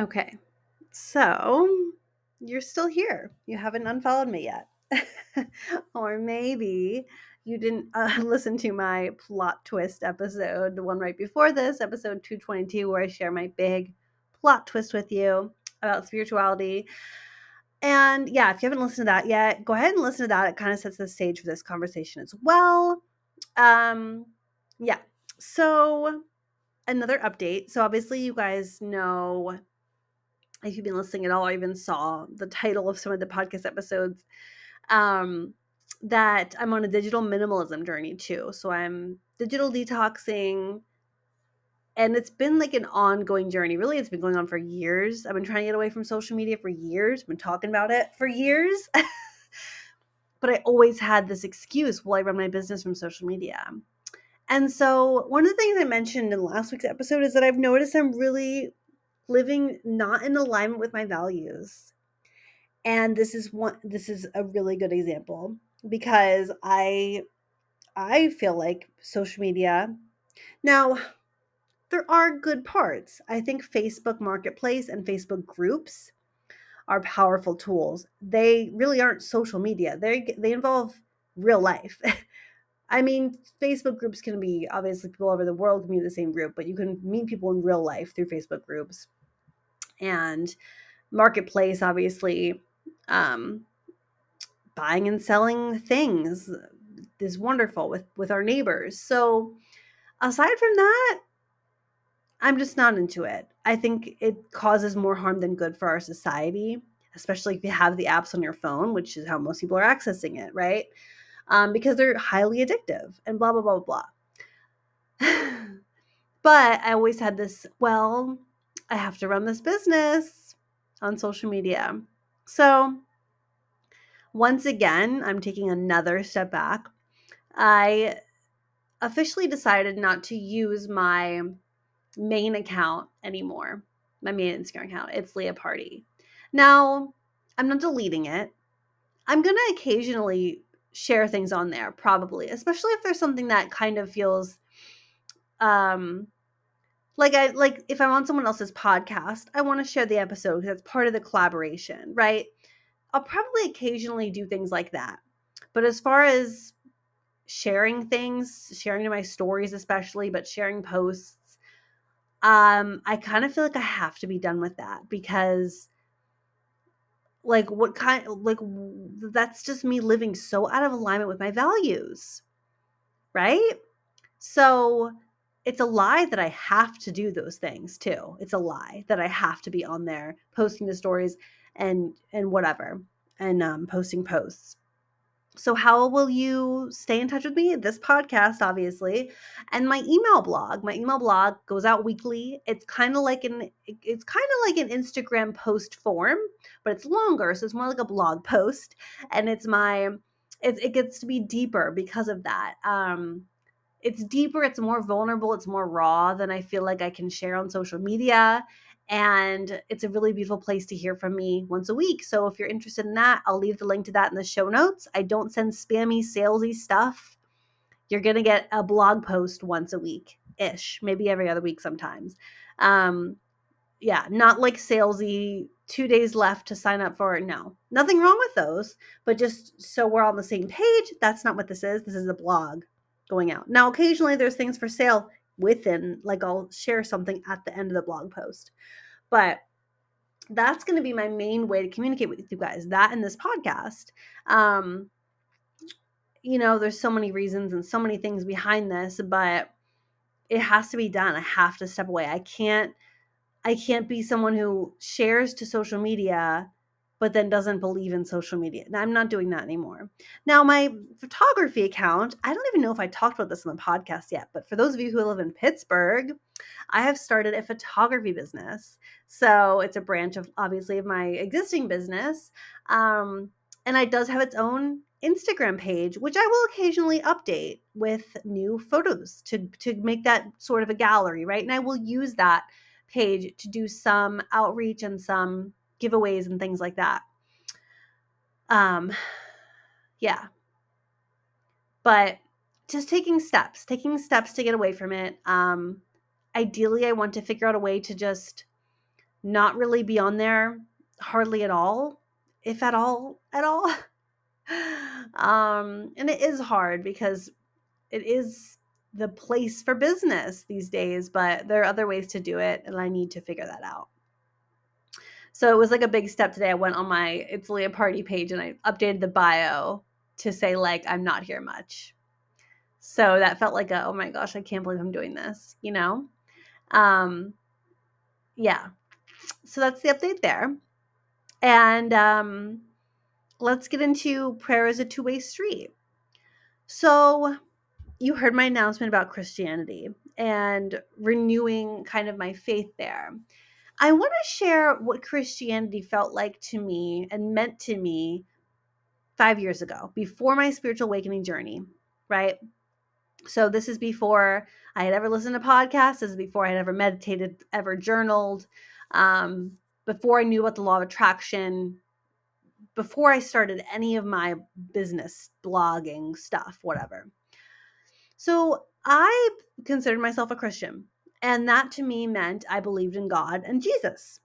Okay. So you're still here. You haven't unfollowed me yet. or maybe you didn't uh, listen to my plot twist episode, the one right before this, episode 222, where I share my big plot twist with you about spirituality. And yeah, if you haven't listened to that yet, go ahead and listen to that. It kind of sets the stage for this conversation as well. Um, yeah. So another update. So obviously you guys know if you've been listening at all or even saw the title of some of the podcast episodes, um, that I'm on a digital minimalism journey too. So I'm digital detoxing and it's been like an ongoing journey. Really, it's been going on for years. I've been trying to get away from social media for years, been talking about it for years. but I always had this excuse while I run my business from social media. And so, one of the things I mentioned in last week's episode is that I've noticed I'm really living not in alignment with my values. And this is one this is a really good example because I I feel like social media now there are good parts. I think Facebook Marketplace and Facebook groups are powerful tools. They really aren't social media. They they involve real life. I mean, Facebook groups can be obviously people all over the world can be in the same group, but you can meet people in real life through Facebook groups. And marketplace, obviously, um, buying and selling things is wonderful with with our neighbors. So, aside from that, I'm just not into it. I think it causes more harm than good for our society, especially if you have the apps on your phone, which is how most people are accessing it, right? Um, because they're highly addictive and blah, blah, blah, blah. but I always had this, well, I have to run this business on social media. So, once again, I'm taking another step back. I officially decided not to use my main account anymore. My main Instagram account. It's Leah Party. Now, I'm not deleting it. I'm going to occasionally share things on there, probably, especially if there's something that kind of feels um like I like if I'm on someone else's podcast, I want to share the episode because it's part of the collaboration, right? I'll probably occasionally do things like that. But as far as sharing things, sharing my stories especially, but sharing posts um i kind of feel like i have to be done with that because like what kind like that's just me living so out of alignment with my values right so it's a lie that i have to do those things too it's a lie that i have to be on there posting the stories and and whatever and um posting posts so, how will you stay in touch with me? This podcast, obviously, and my email blog. My email blog goes out weekly. It's kind of like an it's kind of like an Instagram post form, but it's longer, so it's more like a blog post. And it's my it, it gets to be deeper because of that. Um, it's deeper. It's more vulnerable. It's more raw than I feel like I can share on social media. And it's a really beautiful place to hear from me once a week. So if you're interested in that, I'll leave the link to that in the show notes. I don't send spammy, salesy stuff. You're going to get a blog post once a week ish, maybe every other week sometimes. Um, yeah, not like salesy, two days left to sign up for. No, nothing wrong with those, but just so we're on the same page, that's not what this is. This is a blog going out. Now, occasionally there's things for sale within, like I'll share something at the end of the blog post. But that's going to be my main way to communicate with you guys that in this podcast um you know there's so many reasons and so many things behind this but it has to be done i have to step away i can't i can't be someone who shares to social media but then doesn't believe in social media. Now, I'm not doing that anymore. Now, my photography account, I don't even know if I talked about this on the podcast yet, but for those of you who live in Pittsburgh, I have started a photography business. So it's a branch of obviously of my existing business. Um, and it does have its own Instagram page, which I will occasionally update with new photos to, to make that sort of a gallery, right? And I will use that page to do some outreach and some giveaways and things like that. Um, yeah. But just taking steps, taking steps to get away from it. Um, ideally, I want to figure out a way to just not really be on there hardly at all, if at all, at all. um, and it is hard because it is the place for business these days, but there are other ways to do it, and I need to figure that out. So it was like a big step today. I went on my It's Leah Party page and I updated the bio to say, like, I'm not here much. So that felt like a, oh my gosh, I can't believe I'm doing this, you know? Um, yeah. So that's the update there. And um, let's get into prayer as a two way street. So, you heard my announcement about Christianity and renewing kind of my faith there. I want to share what Christianity felt like to me and meant to me five years ago, before my spiritual awakening journey, right? So, this is before I had ever listened to podcasts. This is before I had ever meditated, ever journaled, um, before I knew about the law of attraction, before I started any of my business blogging stuff, whatever. So I considered myself a Christian. And that to me meant I believed in God and Jesus.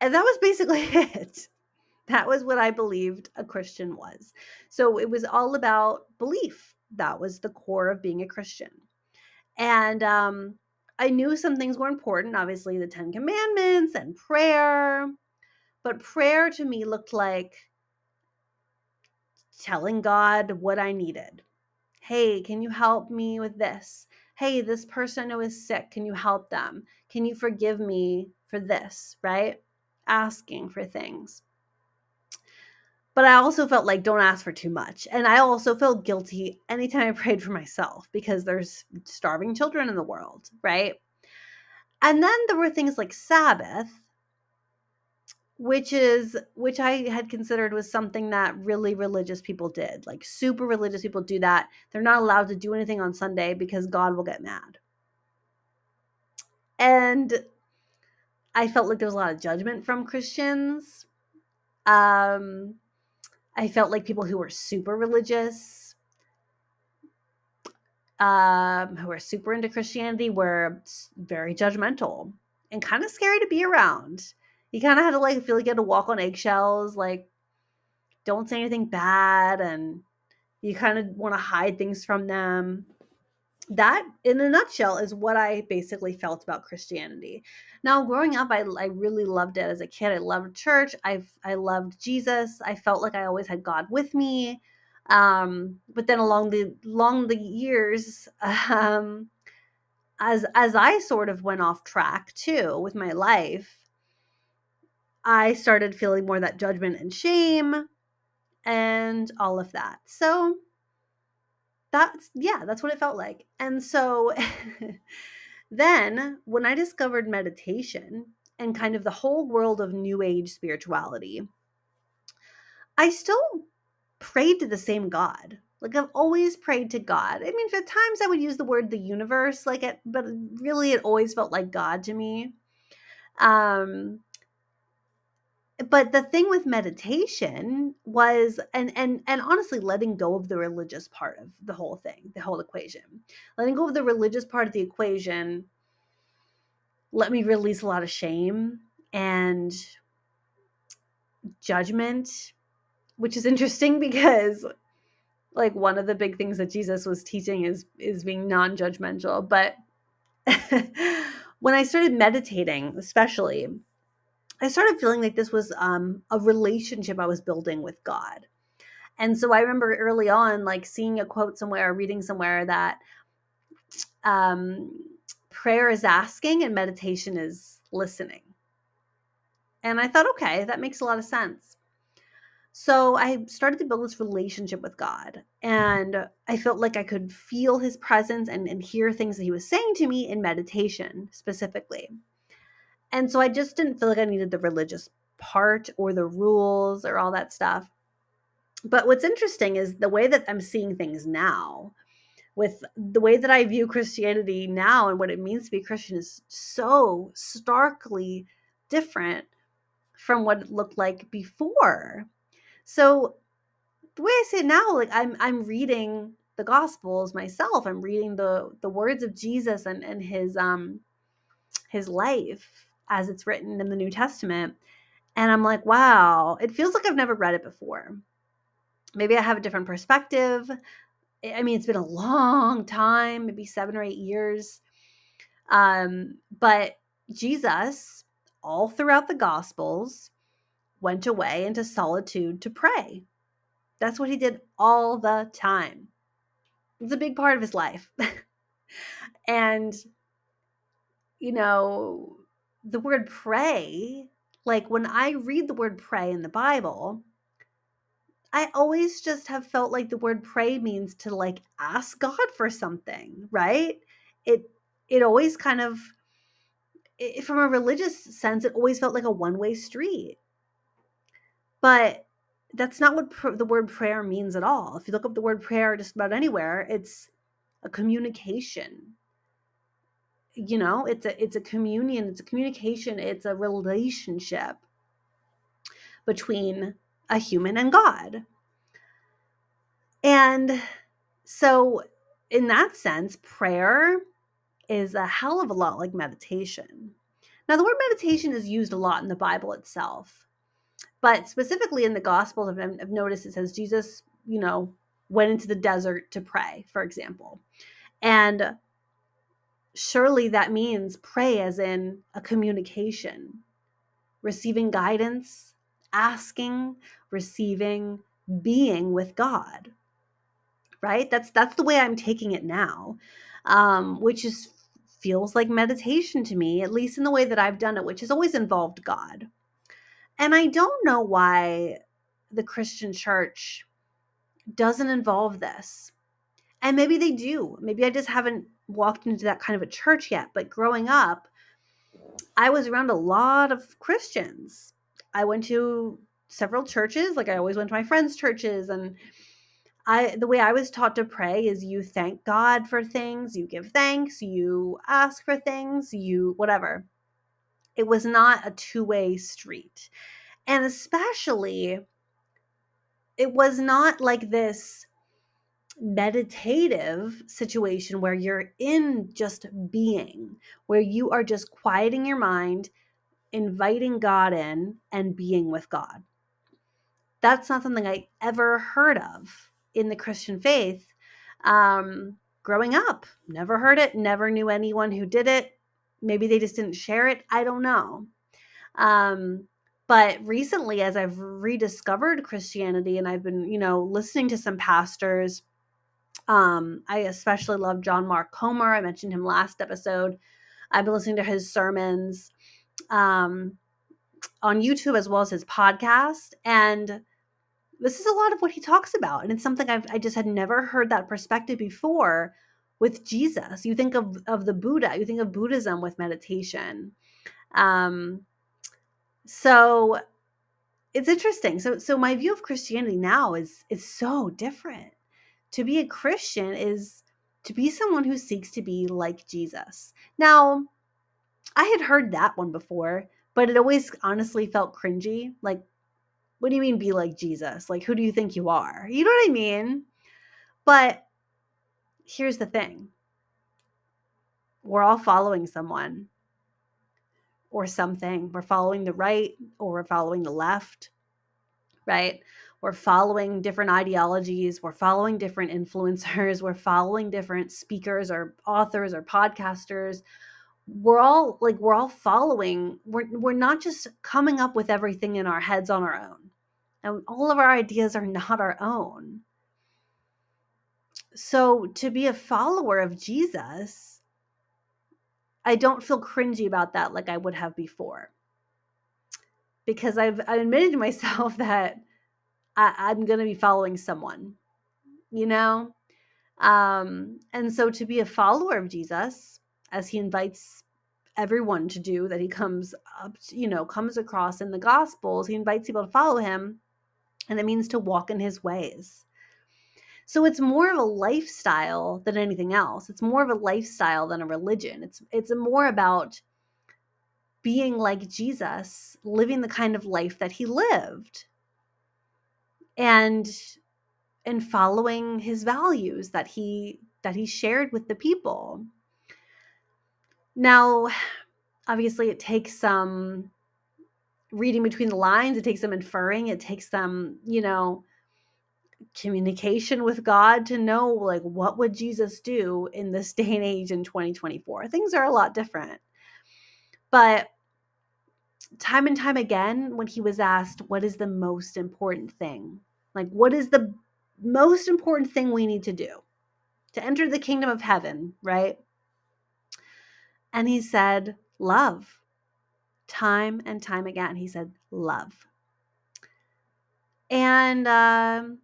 And that was basically it. That was what I believed a Christian was. So it was all about belief. That was the core of being a Christian. And um, I knew some things were important, obviously, the Ten Commandments and prayer. But prayer to me looked like telling God what I needed, Hey, can you help me with this? Hey, this person I know is sick. Can you help them? Can you forgive me for this? Right? Asking for things. But I also felt like don't ask for too much. And I also felt guilty anytime I prayed for myself because there's starving children in the world, right? And then there were things like Sabbath which is which I had considered was something that really religious people did. Like super religious people do that. They're not allowed to do anything on Sunday because God will get mad. And I felt like there was a lot of judgment from Christians. Um I felt like people who were super religious um who were super into Christianity were very judgmental and kind of scary to be around you kind of had to like feel like you had to walk on eggshells, like don't say anything bad, and you kind of want to hide things from them. That, in a nutshell, is what I basically felt about Christianity. Now, growing up, I, I really loved it as a kid. I loved church. I I loved Jesus. I felt like I always had God with me. Um, but then along the along the years, um, as as I sort of went off track too with my life, I started feeling more that judgment and shame and all of that. So that's, yeah, that's what it felt like. And so then when I discovered meditation and kind of the whole world of new age spirituality, I still prayed to the same God. Like I've always prayed to God. I mean, at times I would use the word the universe, like it, but really it always felt like God to me. Um, but the thing with meditation was and and and honestly letting go of the religious part of the whole thing the whole equation. Letting go of the religious part of the equation let me release a lot of shame and judgment which is interesting because like one of the big things that Jesus was teaching is is being non-judgmental but when I started meditating especially I started feeling like this was um, a relationship I was building with God. And so I remember early on, like seeing a quote somewhere, or reading somewhere that um, prayer is asking and meditation is listening. And I thought, okay, that makes a lot of sense. So I started to build this relationship with God. And I felt like I could feel his presence and, and hear things that he was saying to me in meditation specifically. And so I just didn't feel like I needed the religious part or the rules or all that stuff. But what's interesting is the way that I'm seeing things now, with the way that I view Christianity now and what it means to be Christian is so starkly different from what it looked like before. So the way I say it now, like I'm I'm reading the gospels myself. I'm reading the the words of Jesus and and his um his life as it's written in the New Testament. And I'm like, wow, it feels like I've never read it before. Maybe I have a different perspective. I mean, it's been a long time, maybe seven or eight years. Um, but Jesus, all throughout the Gospels, went away into solitude to pray. That's what he did all the time. It's a big part of his life. and, you know, the word pray, like when I read the word pray in the Bible, I always just have felt like the word pray means to like ask God for something, right? It it always kind of it, from a religious sense it always felt like a one-way street. But that's not what pr- the word prayer means at all. If you look up the word prayer just about anywhere, it's a communication. You know, it's a it's a communion, it's a communication, it's a relationship between a human and God. And so in that sense, prayer is a hell of a lot like meditation. Now, the word meditation is used a lot in the Bible itself. But specifically in the Gospels, I've, I've noticed it says Jesus, you know, went into the desert to pray, for example. And surely that means pray as in a communication, receiving guidance, asking, receiving, being with God. Right? That's that's the way I'm taking it now. Um, which is feels like meditation to me, at least in the way that I've done it, which has always involved God. And I don't know why the Christian church doesn't involve this. And maybe they do. Maybe I just haven't walked into that kind of a church yet. But growing up, I was around a lot of Christians. I went to several churches, like I always went to my friends' churches. And I the way I was taught to pray is you thank God for things, you give thanks, you ask for things, you whatever. It was not a two way street. And especially, it was not like this meditative situation where you're in just being, where you are just quieting your mind, inviting God in, and being with God. That's not something I ever heard of in the Christian faith um, growing up. Never heard it, never knew anyone who did it maybe they just didn't share it. I don't know. Um, but recently, as I've rediscovered Christianity and I've been, you know, listening to some pastors, um, I especially love John Mark Comer. I mentioned him last episode. I've been listening to his sermons um, on YouTube as well as his podcast. And this is a lot of what he talks about. And it's something I've, I just had never heard that perspective before with Jesus. You think of, of the Buddha, you think of Buddhism with meditation. Um, so it's interesting. So so my view of Christianity now is is so different. To be a Christian is to be someone who seeks to be like Jesus. Now, I had heard that one before, but it always honestly felt cringy. Like, what do you mean be like Jesus? Like, who do you think you are? You know what I mean? But here's the thing we're all following someone or something. We're following the right or we're following the left, right? We're following different ideologies. We're following different influencers. We're following different speakers or authors or podcasters. We're all like, we're all following. We're, we're not just coming up with everything in our heads on our own. And all of our ideas are not our own. So to be a follower of Jesus, I don't feel cringy about that like I would have before. Because I've I admitted to myself that I, I'm gonna be following someone, you know? Um, and so to be a follower of Jesus, as he invites everyone to do that he comes up, you know, comes across in the gospels, he invites people to follow him, and it means to walk in his ways. So it's more of a lifestyle than anything else. It's more of a lifestyle than a religion. It's it's more about being like Jesus, living the kind of life that he lived. And and following his values that he that he shared with the people. Now, obviously, it takes some reading between the lines, it takes some inferring, it takes some, you know, communication with God to know like what would Jesus do in this day and age in 2024. Things are a lot different. But time and time again when he was asked what is the most important thing? Like what is the most important thing we need to do to enter the kingdom of heaven, right? And he said, love. Time and time again, he said, love. And um,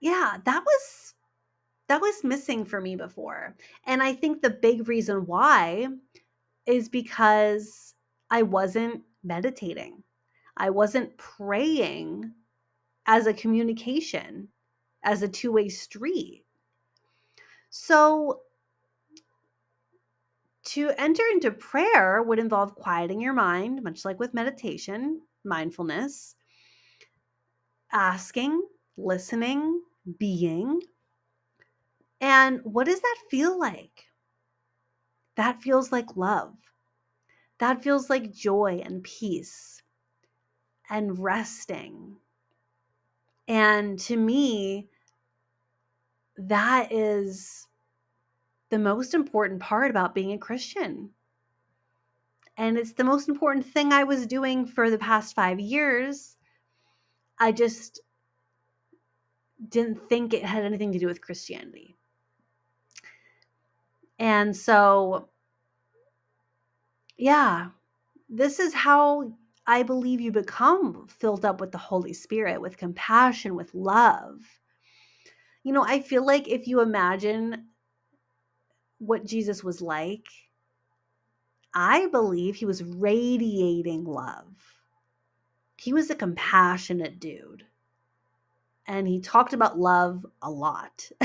yeah, that was that was missing for me before. And I think the big reason why is because I wasn't meditating. I wasn't praying as a communication, as a two way street. So, to enter into prayer would involve quieting your mind, much like with meditation, mindfulness, asking, listening, being. And what does that feel like? That feels like love. That feels like joy and peace and resting. And to me, that is the most important part about being a Christian. And it's the most important thing I was doing for the past five years. I just didn't think it had anything to do with Christianity. And so, yeah, this is how I believe you become filled up with the Holy Spirit, with compassion, with love. You know, I feel like if you imagine what Jesus was like, I believe he was radiating love. He was a compassionate dude and he talked about love a lot.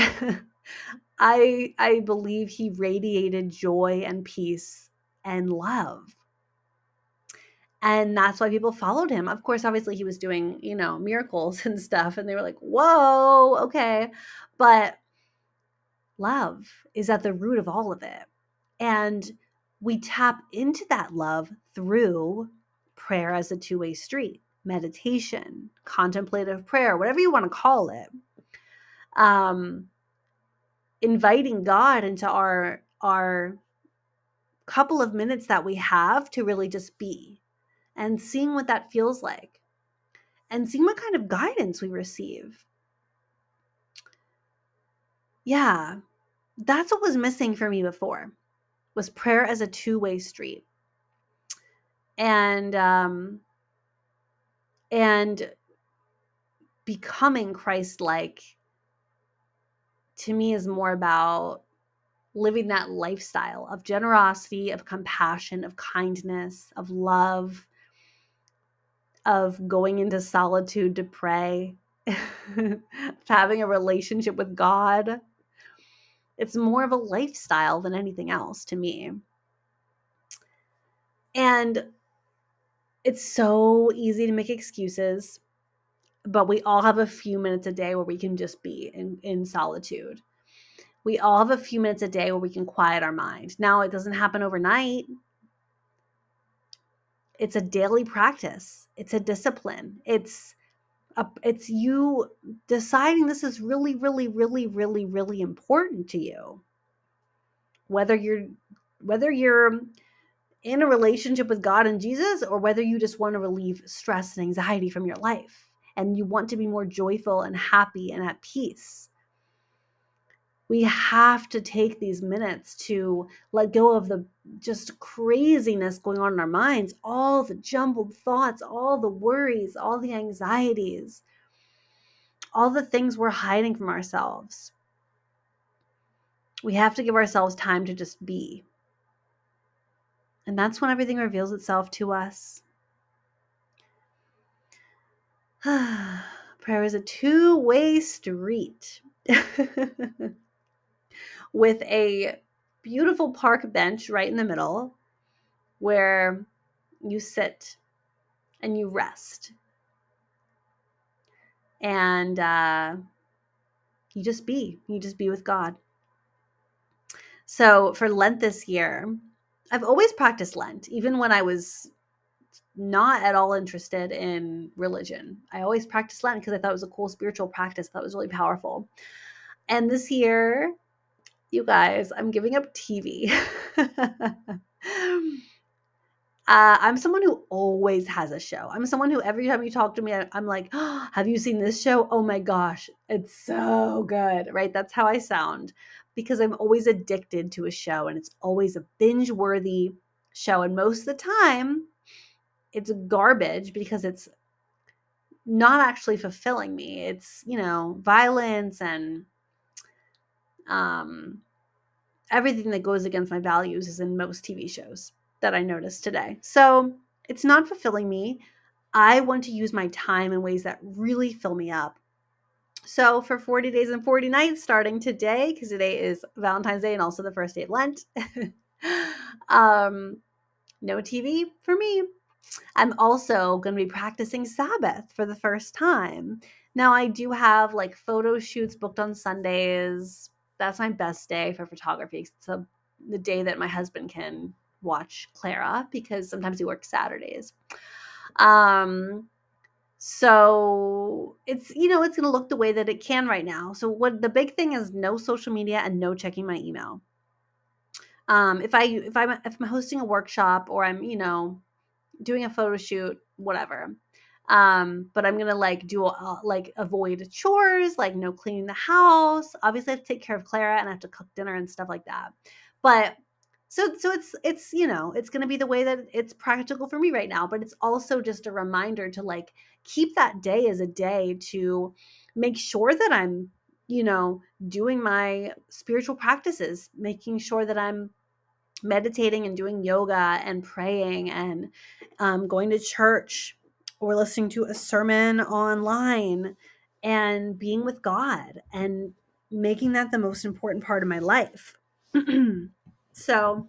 I I believe he radiated joy and peace and love. And that's why people followed him. Of course, obviously he was doing, you know, miracles and stuff and they were like, "Whoa, okay." But love is at the root of all of it. And we tap into that love through prayer as a two-way street meditation, contemplative prayer, whatever you want to call it. Um, inviting God into our our couple of minutes that we have to really just be and seeing what that feels like and seeing what kind of guidance we receive. Yeah, that's what was missing for me before was prayer as a two-way street. And um and becoming Christ like to me is more about living that lifestyle of generosity, of compassion, of kindness, of love, of going into solitude to pray, having a relationship with God. It's more of a lifestyle than anything else to me. And it's so easy to make excuses, but we all have a few minutes a day where we can just be in, in solitude. We all have a few minutes a day where we can quiet our mind. Now, it doesn't happen overnight. It's a daily practice. It's a discipline. It's a, it's you deciding this is really, really, really, really, really important to you. Whether you're whether you're in a relationship with God and Jesus, or whether you just want to relieve stress and anxiety from your life and you want to be more joyful and happy and at peace. We have to take these minutes to let go of the just craziness going on in our minds, all the jumbled thoughts, all the worries, all the anxieties, all the things we're hiding from ourselves. We have to give ourselves time to just be. And that's when everything reveals itself to us. Prayer is a two way street with a beautiful park bench right in the middle where you sit and you rest. And uh, you just be, you just be with God. So for Lent this year, I've always practiced Lent, even when I was not at all interested in religion. I always practiced Lent because I thought it was a cool spiritual practice that was really powerful. And this year, you guys, I'm giving up TV. Uh, I'm someone who always has a show. I'm someone who every time you talk to me, I, am like, oh, "Have you seen this show? Oh my gosh, it's so good!" Right? That's how I sound because I'm always addicted to a show, and it's always a binge-worthy show. And most of the time, it's garbage because it's not actually fulfilling me. It's you know violence and um everything that goes against my values is in most TV shows that I noticed today. So it's not fulfilling me. I want to use my time in ways that really fill me up. So for 40 days and 40 nights, starting today, because today is Valentine's Day and also the first day of Lent, um, no TV for me. I'm also going to be practicing Sabbath for the first time. Now, I do have like photo shoots booked on Sundays. That's my best day for photography. It's the day that my husband can watch Clara because sometimes he works Saturdays. Um, so it's you know it's going to look the way that it can right now. So what the big thing is no social media and no checking my email. Um, if I if I'm if I'm hosting a workshop or I'm you know doing a photo shoot, whatever. Um, but I'm gonna like do uh, like avoid chores, like no cleaning the house. Obviously, I have to take care of Clara and I have to cook dinner and stuff like that. But so so it's it's you know it's going to be the way that it's practical for me right now but it's also just a reminder to like keep that day as a day to make sure that i'm you know doing my spiritual practices making sure that i'm meditating and doing yoga and praying and um, going to church or listening to a sermon online and being with god and making that the most important part of my life So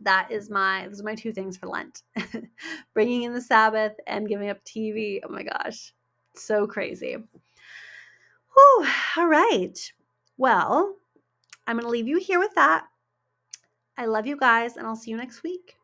that is my those are my two things for Lent. Bringing in the Sabbath and giving up TV. Oh my gosh. So crazy. Whew, all right. Well, I'm going to leave you here with that. I love you guys and I'll see you next week.